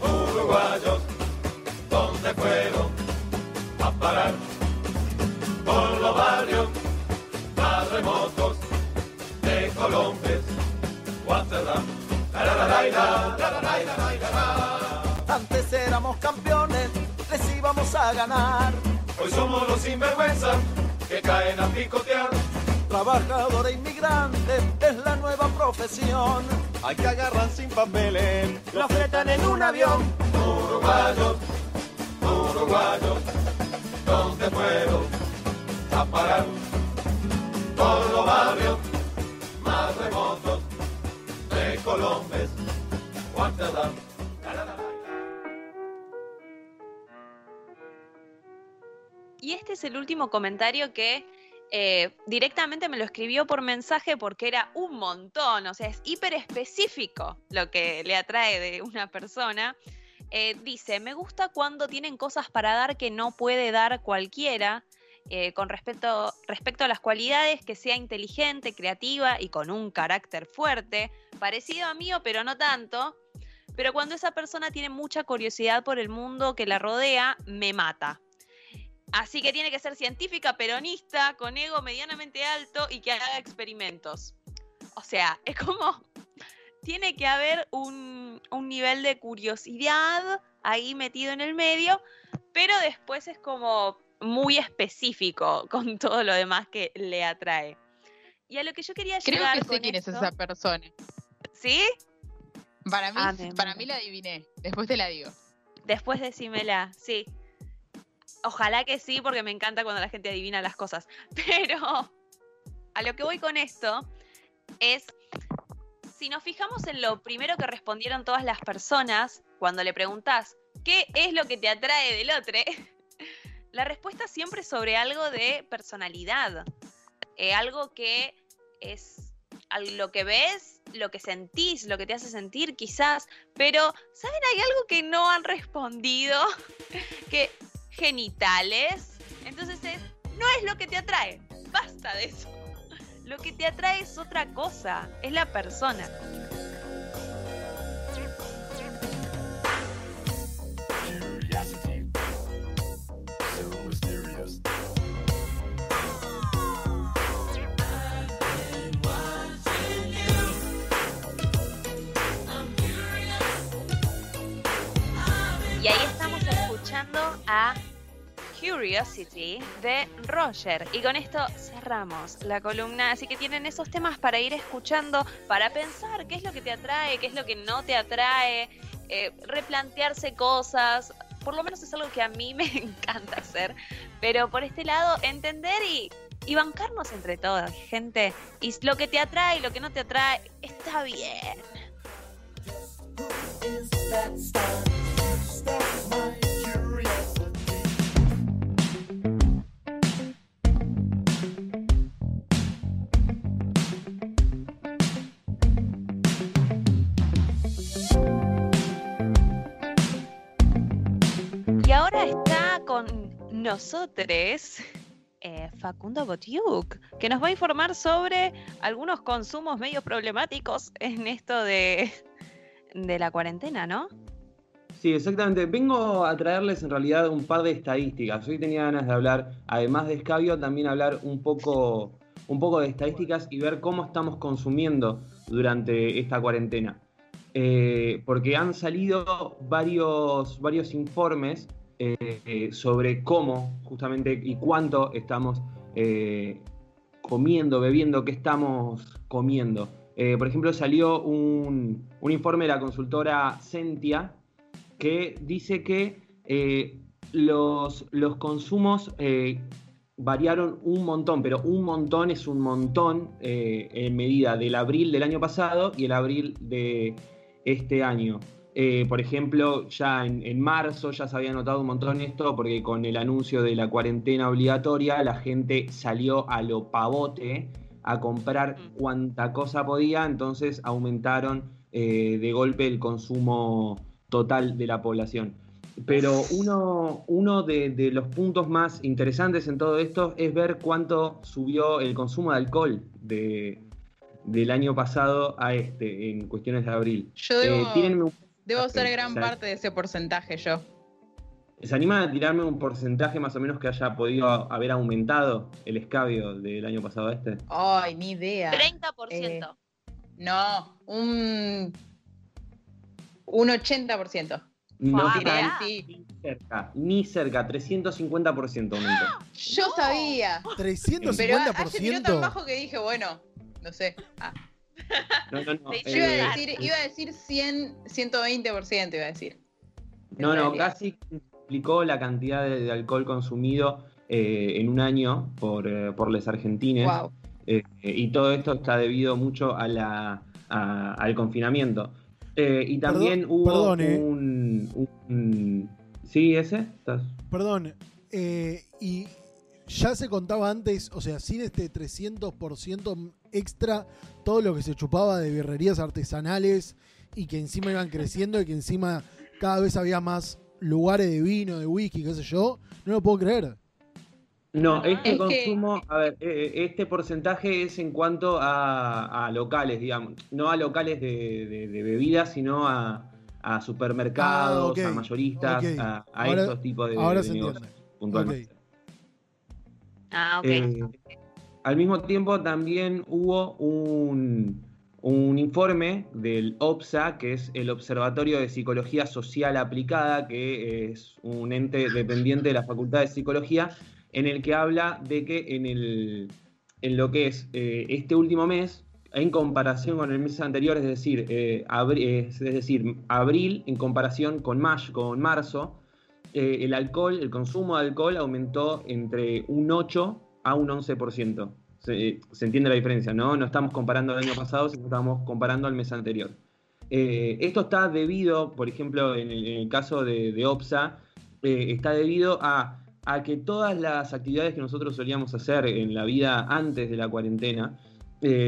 Speaker 11: uruguayos, ¿dónde fueron a parar? Por los barrios más remotos de. Tarararaira, tarararaira,
Speaker 12: Antes éramos campeones, les íbamos a ganar.
Speaker 11: Hoy somos los sinvergüenzas que caen a picotear.
Speaker 12: Trabajador e inmigrante es la nueva profesión.
Speaker 13: Hay que agarrar sin papeles,
Speaker 12: lo fletan en un avión.
Speaker 11: Uruguayos, uruguayos, ¿dónde fueron a parar? Por los barrios más remotos de Colombia, Amsterdam.
Speaker 3: Y este es el último comentario que eh, directamente me lo escribió por mensaje porque era un montón, o sea, es hiper específico lo que le atrae de una persona. Eh, dice, me gusta cuando tienen cosas para dar que no puede dar cualquiera. eh, con respecto, respecto a las cualidades, que sea inteligente, creativa y con un carácter fuerte, parecido a mío, pero no tanto. Pero cuando esa persona tiene mucha curiosidad por el mundo que la rodea, me mata. Así que tiene que ser científica, peronista, con ego medianamente alto y que haga experimentos. O sea, es como. Tiene que haber un, un nivel de curiosidad ahí metido en el medio, pero después es como muy específico con todo lo demás que le atrae. Y a lo que yo quería
Speaker 5: Creo
Speaker 3: llegar
Speaker 5: que sé quién es esa persona.
Speaker 3: ¿Sí?
Speaker 5: Para mí,
Speaker 3: Ah,
Speaker 5: para mí la adiviné. Después te la digo.
Speaker 3: Después decímela, sí. Ojalá que sí, porque me encanta cuando la gente adivina las cosas. Pero a lo que voy con esto es, si nos fijamos en lo primero que respondieron todas las personas, cuando le preguntás, ¿qué es lo que te atrae del otro? La respuesta siempre es sobre algo de personalidad. Eh, algo que es lo que ves, lo que sentís, lo que te hace sentir quizás, pero ¿saben? Hay algo que no han respondido, que genitales. Entonces es, no es lo que te atrae, basta de eso. Lo que te atrae es otra cosa, es la persona. A Curiosity de Roger. Y con esto cerramos la columna. Así que tienen esos temas para ir escuchando, para pensar qué es lo que te atrae, qué es lo que no te atrae, eh, replantearse cosas. Por lo menos es algo que a mí me encanta hacer. Pero por este lado, entender y, y bancarnos entre todos, gente. Y lo que te atrae y lo que no te atrae, está bien. Nosotros eh, Facundo Botiuk, que nos va a informar sobre algunos consumos medio problemáticos en esto de, la cuarentena, ¿no?
Speaker 6: Sí, exactamente. Vengo a traerles en realidad un par de estadísticas. Hoy tenía ganas de hablar, además de escabio, también hablar un poco, un poco de estadísticas y ver cómo estamos consumiendo durante esta cuarentena. Eh, porque han salido varios, varios informes eh, sobre cómo justamente y cuánto estamos eh, comiendo, bebiendo, qué estamos comiendo. Eh, por ejemplo, salió un, un informe de la consultora Sentia que dice que los, los consumos variaron un montón, pero un montón es un montón en medida del abril del año pasado y el abril de este año. Eh, por ejemplo, ya en, en, marzo ya se había notado un montón esto porque con el anuncio de la cuarentena obligatoria la gente salió a lo pavote a comprar cuanta cosa podía, entonces aumentaron eh, de golpe el consumo total de la población. Pero uno, uno de, de, los puntos más interesantes en todo esto es ver cuánto subió el consumo de alcohol de, del año pasado a este, en cuestiones de abril.
Speaker 5: Yo debo, eh, debo ser gran parte de ese porcentaje yo.
Speaker 6: ¿Se anima a tirarme un porcentaje más o menos que haya podido haber aumentado el escabio del año pasado a este?
Speaker 5: Ay, ni idea.
Speaker 3: 30%.
Speaker 5: Eh, no, un, un 80%.
Speaker 6: No está ni cerca, ni cerca, 350% aumentó.
Speaker 5: Yo sabía.
Speaker 7: 350%.
Speaker 5: Pero ayer tan bajo que dije, bueno, no sé. Ah.
Speaker 6: No, no, no.
Speaker 5: Yo iba, a decir, iba a decir 100, 120%, iba a decir.
Speaker 6: No, no, casi explicó la cantidad de, de alcohol consumido eh, en un año por, eh, por los argentines.
Speaker 5: Wow.
Speaker 6: Eh, y todo esto está debido mucho a la, a, al confinamiento. Eh, y también
Speaker 7: Perdón,
Speaker 6: hubo
Speaker 7: perdón, eh.
Speaker 6: un, un- ¿Sí, ese? ¿Estás?
Speaker 7: Perdón, eh, y ya se contaba antes, o sea, sin este 300% extra, todo lo que se chupaba de birrerías artesanales y que encima iban creciendo y que encima cada vez había más lugares de vino, de whisky, qué sé yo, no lo puedo creer.
Speaker 6: No, este
Speaker 5: Es que-
Speaker 6: consumo, a ver, eh, este porcentaje es en cuanto a, a locales, digamos, no a locales de, de- de bebidas, sino a, a supermercados,
Speaker 7: Ah,
Speaker 6: a mayoristas, a, a
Speaker 7: Ahora-
Speaker 6: estos tipos de,
Speaker 7: ahora
Speaker 6: de
Speaker 7: se
Speaker 6: negocios,
Speaker 7: entiende.
Speaker 6: puntualmente.
Speaker 3: Ah, ok.
Speaker 6: Eh, al mismo tiempo también hubo un, un informe del OPSA, que es el Observatorio de Psicología Social Aplicada, que es un ente dependiente de la Facultad de Psicología, en el que habla de que en, el, en lo que es eh, este último mes, en comparación con el mes anterior, es decir, eh, abri- es, es decir, abril en comparación con, mayo, con marzo, eh, el alcohol, el consumo de alcohol aumentó entre un 8 a un 11%. Se, se entiende la diferencia, ¿no? No estamos comparando el año pasado, sino estamos comparando al mes anterior. Eh, esto está debido, por ejemplo, en el, caso de, OPSA, eh, está debido a, a que todas las actividades que nosotros solíamos hacer en la vida antes de la cuarentena,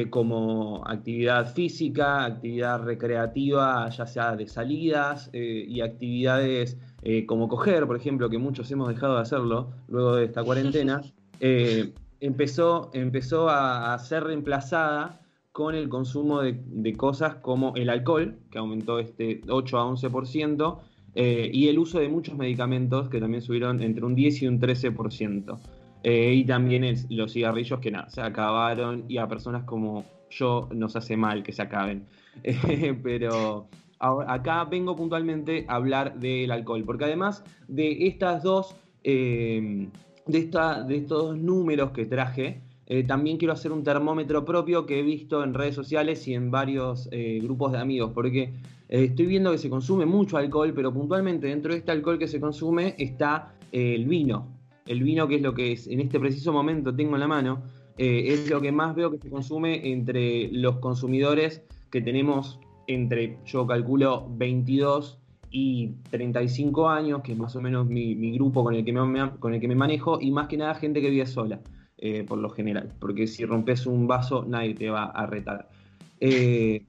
Speaker 6: como actividad física, actividad recreativa, ya sea de salidas y actividades eh, como coger, por ejemplo, que muchos hemos dejado de hacerlo luego de esta cuarentena, eh, empezó, empezó a, a ser reemplazada con el consumo de, de cosas como el alcohol, que aumentó este 8 a 11%, eh, y el uso de muchos medicamentos, que también subieron entre un 10 y un 13%. Eh, y también el- los cigarrillos que nada, se acabaron y a personas como yo nos hace mal que se acaben. Pero acá vengo puntualmente a hablar del alcohol, porque además de estas dos, eh, de, esta, de estos números que traje, eh, también quiero hacer un termómetro propio que he visto en redes sociales y en varios eh, grupos de amigos, porque estoy viendo que se consume mucho alcohol, pero puntualmente dentro de este alcohol que se consume está el vino. El vino, que es lo que es, en este preciso momento tengo en la mano, es lo que más veo que se consume entre los consumidores que tenemos entre, yo calculo, 22 y 35 años, que es más o menos mi, mi grupo con el, que me, con el que me manejo, y más que nada gente que vive sola, eh, por lo general, porque si rompes un vaso nadie te va a retar. Eh,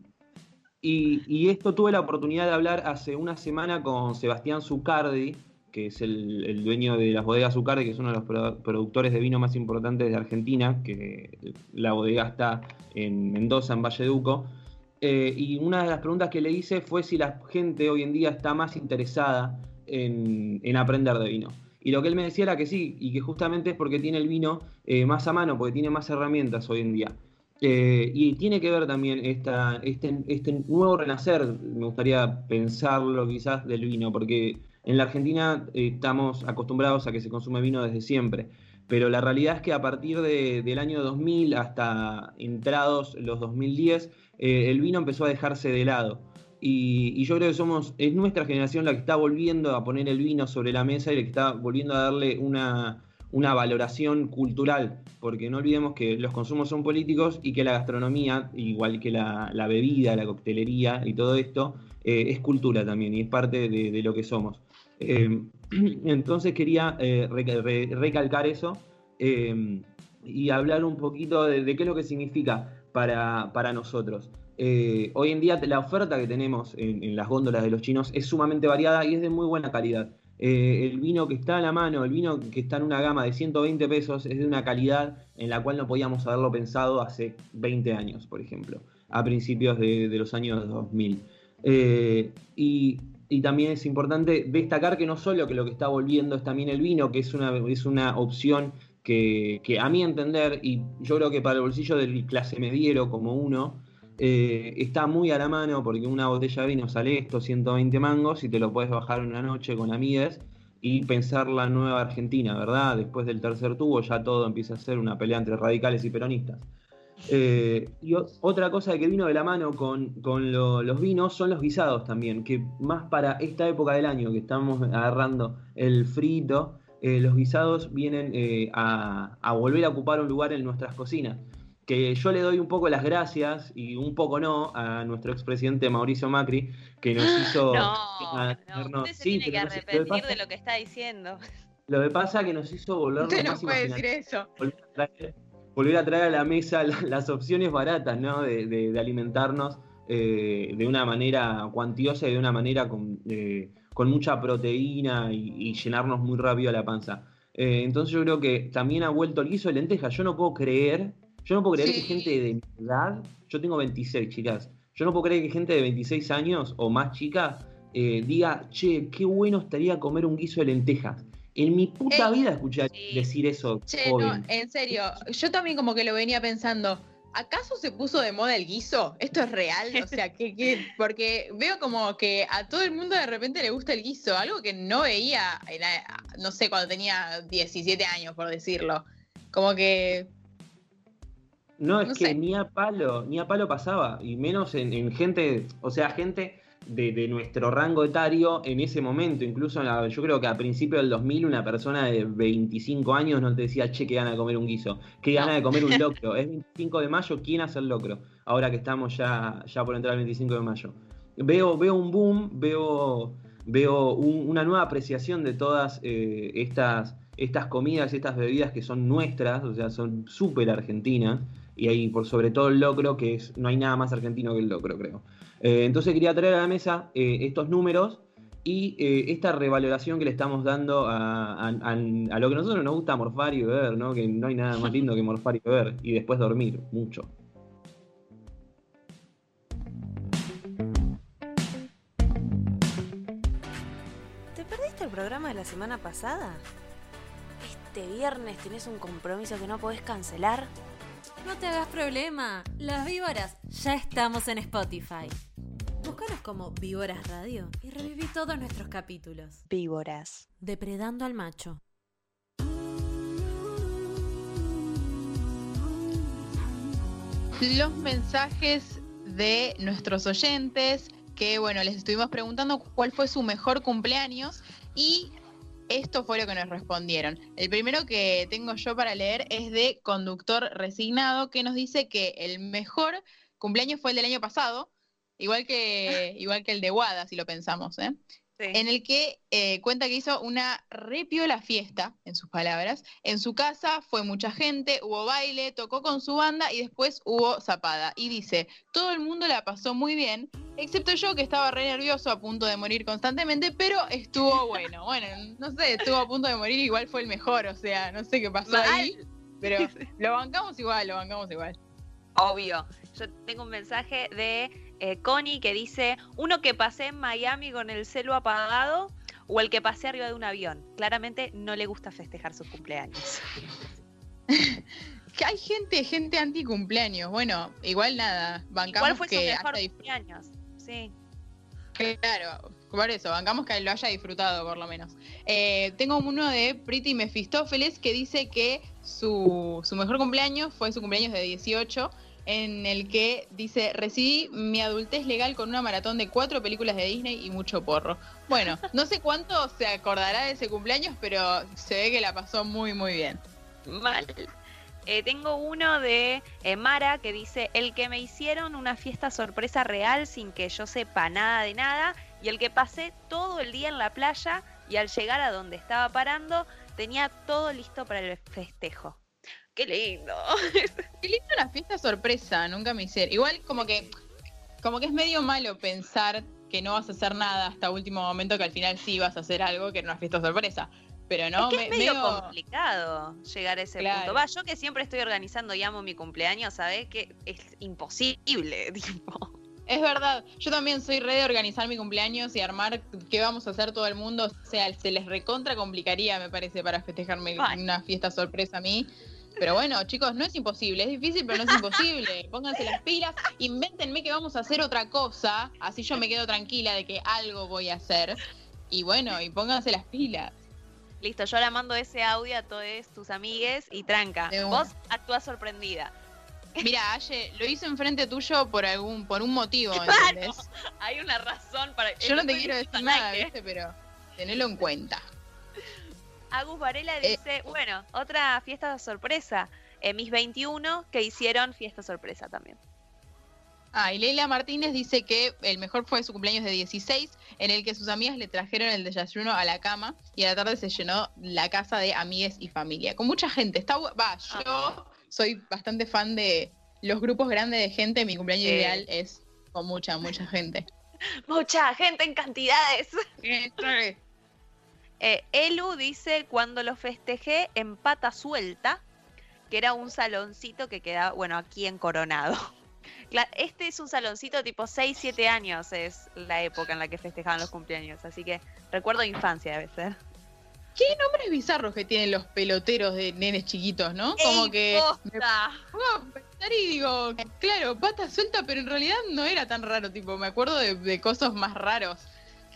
Speaker 6: y, esto tuve la oportunidad de hablar hace una semana con Sebastián Zucardi, que es el, dueño de las bodegas Zucardi, que es uno de los produ- productores de vino más importantes de Argentina, que la bodega está en Mendoza, en Valleduco. Eh, y una de las preguntas que le hice fue si la gente hoy en día está más interesada en, en aprender de vino. Y lo que él me decía era que sí, y que justamente es porque tiene el vino eh, más a mano, porque tiene más herramientas hoy en día. Eh, y tiene que ver también esta, este, este nuevo renacer, me gustaría pensarlo quizás, del vino, porque en la Argentina estamos acostumbrados a que se consume vino desde siempre, pero la realidad es que a partir de- del año 2000 hasta entrados los 2010, eh, el vino empezó a dejarse de lado. Y, yo creo que somos, es nuestra generación la que está volviendo a poner el vino sobre la mesa y la que está volviendo a darle una, una valoración cultural, porque no olvidemos que los consumos son políticos y que la gastronomía, igual que la, bebida, la coctelería y todo esto, eh, es cultura también y es parte de, lo que somos. Eh, entonces quería re- re- recalcar eso y hablar un poquito de, de qué es lo que significa para, para nosotros. Eh, hoy en día la oferta que tenemos en, las góndolas de los chinos es sumamente variada y es de muy buena calidad. Eh, el vino que está a la mano, el vino que está en una gama de 120 pesos, es de una calidad en la cual no podíamos haberlo pensado hace 20 años, por ejemplo, a principios de, de los años 2000. Eh, y, y también es importante destacar que no solo que lo que está volviendo es también el vino, que es una, es una opción que, a mi entender, y yo creo que para el bolsillo del clase mediero como uno, eh, está muy a la mano porque una botella de vino sale esto, 120 mangos, y te lo puedes bajar una noche con amigues y pensar la nueva Argentina, ¿verdad? Después del tercer tubo ya todo empieza a ser una pelea entre radicales y peronistas. Eh, y otra cosa que vino de la mano con, con lo- los vinos son los guisados también, que más para esta época del año que estamos agarrando el frito, eh, los guisados vienen eh, a, a volver a ocupar un lugar en nuestras cocinas. Que yo le doy un poco las gracias y un poco no a nuestro expresidente Mauricio Macri, que nos hizo.
Speaker 3: No,
Speaker 6: a
Speaker 3: no, usted se
Speaker 6: sí,
Speaker 3: tiene que
Speaker 6: pero no sé, lo que
Speaker 3: arrepentir
Speaker 6: pasa-
Speaker 3: de lo que está diciendo.
Speaker 6: Lo que pasa es que nos hizo volvernos
Speaker 5: Usted no puede decir eso.
Speaker 6: volver a traer, volver a traer a la mesa la- las opciones baratas, ¿no? De, de- de alimentarnos eh, de una manera cuantiosa y de una manera con, eh, con mucha proteína y, y llenarnos muy rápido la panza. Eh, entonces yo creo que también ha vuelto el guiso de lenteja. Yo no puedo creer, yo no puedo creer que
Speaker 5: Sí.
Speaker 6: gente de mi edad, yo tengo 26 chicas, yo no puedo creer que gente de 26 años o más chica eh, diga, che, qué bueno estaría comer un guiso de lentejas. En mi puta
Speaker 5: Ey,
Speaker 6: vida escuché decir eso,
Speaker 5: Che,
Speaker 6: joven.
Speaker 5: no, en serio, yo también como que lo venía pensando. ¿Acaso se puso de moda el guiso? ¿Esto es real? O sea, que, porque veo como que a todo el mundo de repente le gusta el guiso, algo que no veía, no sé, cuando tenía 17 años, por decirlo. Como que,
Speaker 6: No, es
Speaker 5: no
Speaker 6: que
Speaker 5: sé.
Speaker 6: ni a palo, ni a palo pasaba, y menos en, en gente, o sea, gente de, de nuestro rango etario en ese momento, incluso en la- yo creo que a principios del 2000 una persona de 25 años no te decía, che, qué gana de comer un guiso, qué gana de comer un locro, es 25 de mayo, ¿quién hace el locro? Ahora que estamos ya, ya por entrar al 25 de mayo. Veo, veo un boom, veo, veo un- una nueva apreciación de todas eh, estas, estas comidas, estas bebidas que son nuestras, o sea, son súper argentinas, y ahí por sobre todo el locro, que es, no hay nada más argentino que el locro, creo. Eh, entonces quería traer a la mesa eh, estos números y eh, esta revaloración que le estamos dando a, a- a- a lo que a nosotros nos gusta morfar y beber, ¿no? Que no hay nada más lindo que morfar y beber, y después dormir mucho.
Speaker 9: ¿Te perdiste el programa de la semana pasada? ¿Este viernes tenés un compromiso que no podés cancelar?
Speaker 14: No te hagas problema. Las víboras ya estamos en Spotify. Búscanos como Víboras Radio y reviví todos nuestros capítulos.
Speaker 3: Víboras.
Speaker 14: Depredando al macho.
Speaker 5: los mensajes de nuestros oyentes, que bueno, les estuvimos preguntando cuál fue su mejor cumpleaños y esto fue lo que nos respondieron. El primero que tengo yo para leer es de Conductor Resignado, que nos dice que el mejor cumpleaños fue el del año pasado, igual que, igual que el de Wada, si lo pensamos, ¿eh? en el que eh, cuenta que hizo una repiola fiesta, en sus palabras. En su casa fue mucha gente, hubo baile, tocó con su banda y después hubo zapada. Y dice, todo el mundo la pasó muy bien, excepto yo que estaba re nervioso, a punto de morir constantemente, pero estuvo bueno. Bueno, no sé, estuvo a punto de morir, igual fue el mejor, o sea, no sé qué pasó ahí, pero lo bancamos igual, lo bancamos igual.
Speaker 3: Obvio. Yo tengo un mensaje de eh, Connie que dice, uno que pasé en Miami con el celo apagado o el que pasé arriba de un avión. Claramente no le gusta festejar sus cumpleaños.
Speaker 5: Que hay gente, gente anti cumpleaños. Bueno, igual nada, bancamos
Speaker 3: ¿Cuál fue su
Speaker 5: que
Speaker 3: mejor
Speaker 5: haya
Speaker 3: cumpleaños? Sí.
Speaker 5: Claro, por eso, bancamos que lo haya disfrutado por lo menos. Eh, tengo uno de Pretty Mefistófeles que dice que su, su mejor cumpleaños fue su cumpleaños de 18, en el que dice, recibí mi adultez legal con una maratón de cuatro películas de Disney y mucho porro. Bueno, no sé cuánto se acordará de ese cumpleaños, pero se ve que la pasó muy, muy bien.
Speaker 3: Mal. Eh, tengo uno de eh, Mara que dice, el que me hicieron una fiesta sorpresa real sin que yo sepa nada de nada y el que pasé todo el día en la playa y al llegar a donde estaba parando tenía todo listo para el festejo. ¡Qué lindo!
Speaker 5: Qué lindo una fiesta sorpresa, nunca me hicieron. Igual como que, como que es medio malo pensar que no vas a hacer nada hasta último momento, que al final sí vas a hacer algo que era una fiesta sorpresa. Pero no,
Speaker 3: es, que
Speaker 5: me-
Speaker 3: es medio,
Speaker 5: medio-
Speaker 3: complicado llegar a ese
Speaker 5: Claro.
Speaker 3: punto. Va, yo que siempre estoy organizando y amo mi cumpleaños, ¿sabes? Que es imposible, tipo.
Speaker 5: Es verdad, yo también soy re de organizar mi cumpleaños y armar qué vamos a hacer todo el mundo. O sea, se les recontra complicaría, me parece, para festejarme
Speaker 3: Ay.
Speaker 5: una fiesta sorpresa a mí. Pero bueno, chicos, no es imposible, es difícil, pero no es imposible. Pónganse las pilas, invéntenme que vamos a hacer otra cosa, así yo me quedo tranquila de que algo voy a hacer. Y bueno, y pónganse las pilas.
Speaker 3: Listo, yo le mando ese audio a todos tus amigues y tranca. Vos actúas sorprendida.
Speaker 5: Mira, Aye, lo hice enfrente tuyo por algún, por un motivo,
Speaker 3: hay una razón para.
Speaker 5: Yo no te quiero decir nada. ¿viste? Pero tenelo en cuenta.
Speaker 3: Agus Varela
Speaker 5: Eh.
Speaker 3: dice, bueno, otra fiesta sorpresa. Eh, mis 21 que hicieron fiesta sorpresa también.
Speaker 5: Ah, y Leila Martínez dice que el mejor fue su cumpleaños de 16, en el que sus amigas le trajeron el desayuno a la cama y a la tarde se llenó la casa de amigues y familia. Con mucha gente. Está Va, yo soy bastante fan de los grupos grandes de gente. Mi cumpleaños
Speaker 3: Sí.
Speaker 5: ideal es con mucha, mucha gente.
Speaker 3: Mucha gente en cantidades. Eh, Elu dice, cuando lo festejé en pata suelta, que era un saloncito que quedaba, bueno, aquí en Coronado. Este es un saloncito tipo 6, 7 años, es la época en la que festejaban los cumpleaños, así que recuerdo infancia debe ser.
Speaker 5: Qué nombres bizarros que tienen los peloteros de nenes chiquitos, ¿no? Como
Speaker 3: ¡Ey,
Speaker 5: que
Speaker 3: posta!
Speaker 5: pensar y digo, claro, pata suelta, pero en realidad no era tan raro, tipo, me acuerdo de, de cosas más raros.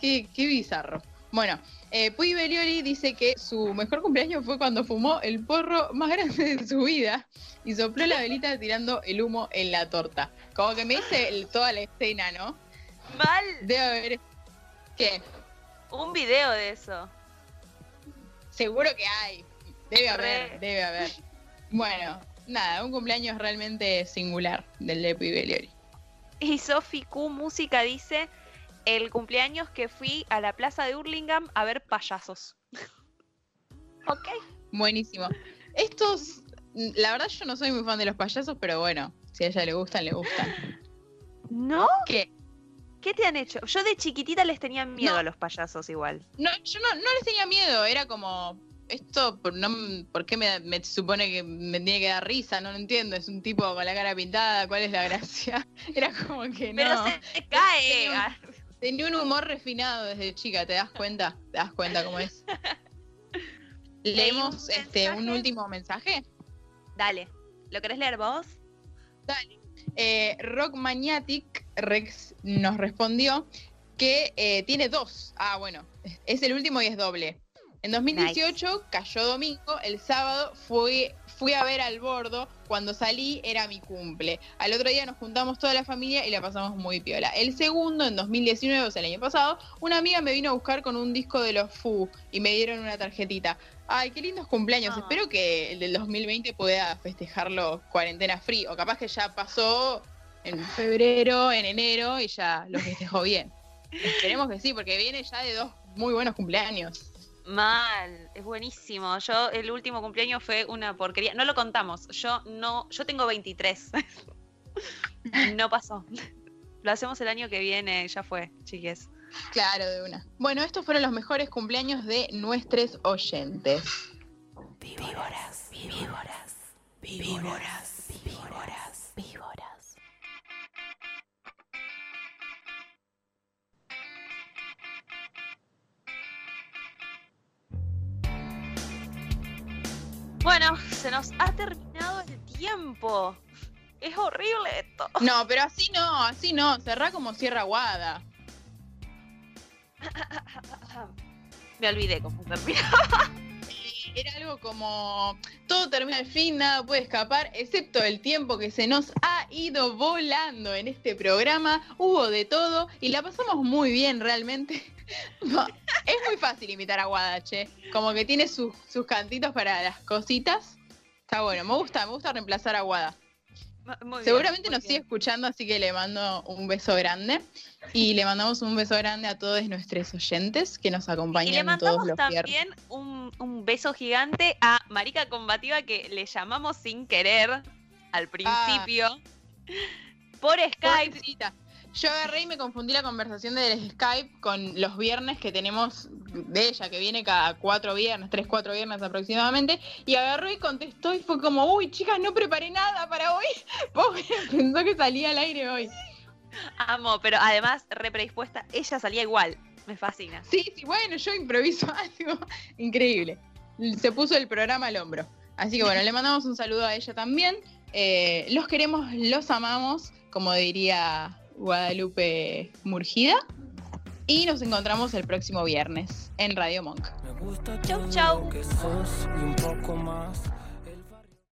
Speaker 5: Qué, qué bizarro. Bueno, eh, Puy Belioli dice que su mejor cumpleaños fue cuando fumó el porro más grande de su vida y sopló la velita tirando el humo en la torta. Como que me dice el- toda la escena, ¿no?
Speaker 3: Mal.
Speaker 5: Debe haber... ¿Qué?
Speaker 3: Un video de eso.
Speaker 5: Seguro que hay. Debe haber, debe haber. Bueno, nada, un cumpleaños realmente singular del de Puy Belioli.
Speaker 3: Y Sofi Q Música dice, el cumpleaños que fui a la plaza de Hurlingham a ver payasos. ok.
Speaker 5: Buenísimo. Estos, la verdad yo no soy muy fan de los payasos, pero bueno, si a ella le gustan, le gustan.
Speaker 3: ¿No?
Speaker 5: ¿Qué?
Speaker 3: ¿Qué te han hecho? Yo de chiquitita les tenía miedo
Speaker 5: No.
Speaker 3: a los payasos igual.
Speaker 5: No, yo no, no les tenía miedo, era como, esto, por, no, ¿por qué me, me supone que me tiene que dar risa? No lo entiendo, es un tipo con la cara pintada, ¿cuál es la gracia? Era como que no.
Speaker 3: Pero se cae.
Speaker 5: Tenía un, humor refinado desde chica, ¿te das cuenta? ¿Te das cuenta cómo es? Leemos
Speaker 3: un
Speaker 5: este un último mensaje.
Speaker 3: Dale. ¿Lo querés leer vos?
Speaker 5: Dale. Eh, Rock Maniatic Rex nos respondió que eh, tiene dos. Ah, bueno, es el último y es doble. En 2018 cayó domingo, el sábado fui, fui a ver al bordo, cuando salí era mi cumple. Al otro día nos juntamos toda la familia y la pasamos muy piola. El segundo, en 2019, o sea, el año pasado, una amiga me vino a buscar con un disco de los Fu y me dieron una tarjetita. Ay, qué lindos cumpleaños.
Speaker 3: Ah.
Speaker 5: Espero que el del 2020 pueda festejarlo cuarentena free. O capaz que ya pasó en febrero, en enero y ya lo festejó bien. Esperemos que sí, porque viene ya de dos muy buenos cumpleaños.
Speaker 3: Mal, es buenísimo. Yo el último cumpleaños fue una porquería. No lo contamos. Yo no, yo tengo 23. no pasó. Lo hacemos el año que viene, ya fue, chiques.
Speaker 5: Claro, de una. Bueno, estos fueron los mejores cumpleaños de nuestros oyentes.
Speaker 9: Víboras, víboras, víboras, víboras, víboras.
Speaker 3: Bueno, se nos ha terminado el tiempo. Es horrible esto.
Speaker 5: No, pero así no, así no. Cerrá como Sierra Aguada.
Speaker 3: Me olvidé cómo terminaba.
Speaker 5: era algo como todo termina al fin, nada puede escapar, excepto el tiempo que se nos ha ido volando en este programa. Hubo de todo y la pasamos muy bien realmente. es muy fácil imitar a Guadache, como que tiene sus, sus cantitos para las cositas. Está bueno, me gusta, me gusta reemplazar a Guada.
Speaker 3: Muy
Speaker 5: Seguramente
Speaker 3: bien,
Speaker 5: nos sigue escuchando, así que le mando un beso grande. Y le mandamos un beso grande a todos nuestros oyentes que nos
Speaker 3: Y le
Speaker 5: acompañan todos
Speaker 3: mandamos
Speaker 5: los
Speaker 3: también un, un beso gigante a Marica Combativa que le llamamos sin querer al principio por Skype.
Speaker 5: Pobrecita. Yo agarré y me confundí la conversación del Skype con los viernes que tenemos de ella, que viene cada cuatro viernes, tres, cuatro viernes aproximadamente, y agarró y contestó y fue como, uy, chicas, no preparé nada para hoy. Pobre, pensó que salía al aire hoy.
Speaker 3: Amo, pero además re predispuesta, ella salía igual. Me fascina.
Speaker 5: Sí, sí, bueno, yo improviso algo increíble. Se puso el programa al hombro. Así que bueno, le mandamos un saludo a ella también. Eh, los queremos, los amamos, como diría Guadalupe Murgida. Y nos encontramos el próximo viernes en Radio Monk.
Speaker 3: Chau, chau.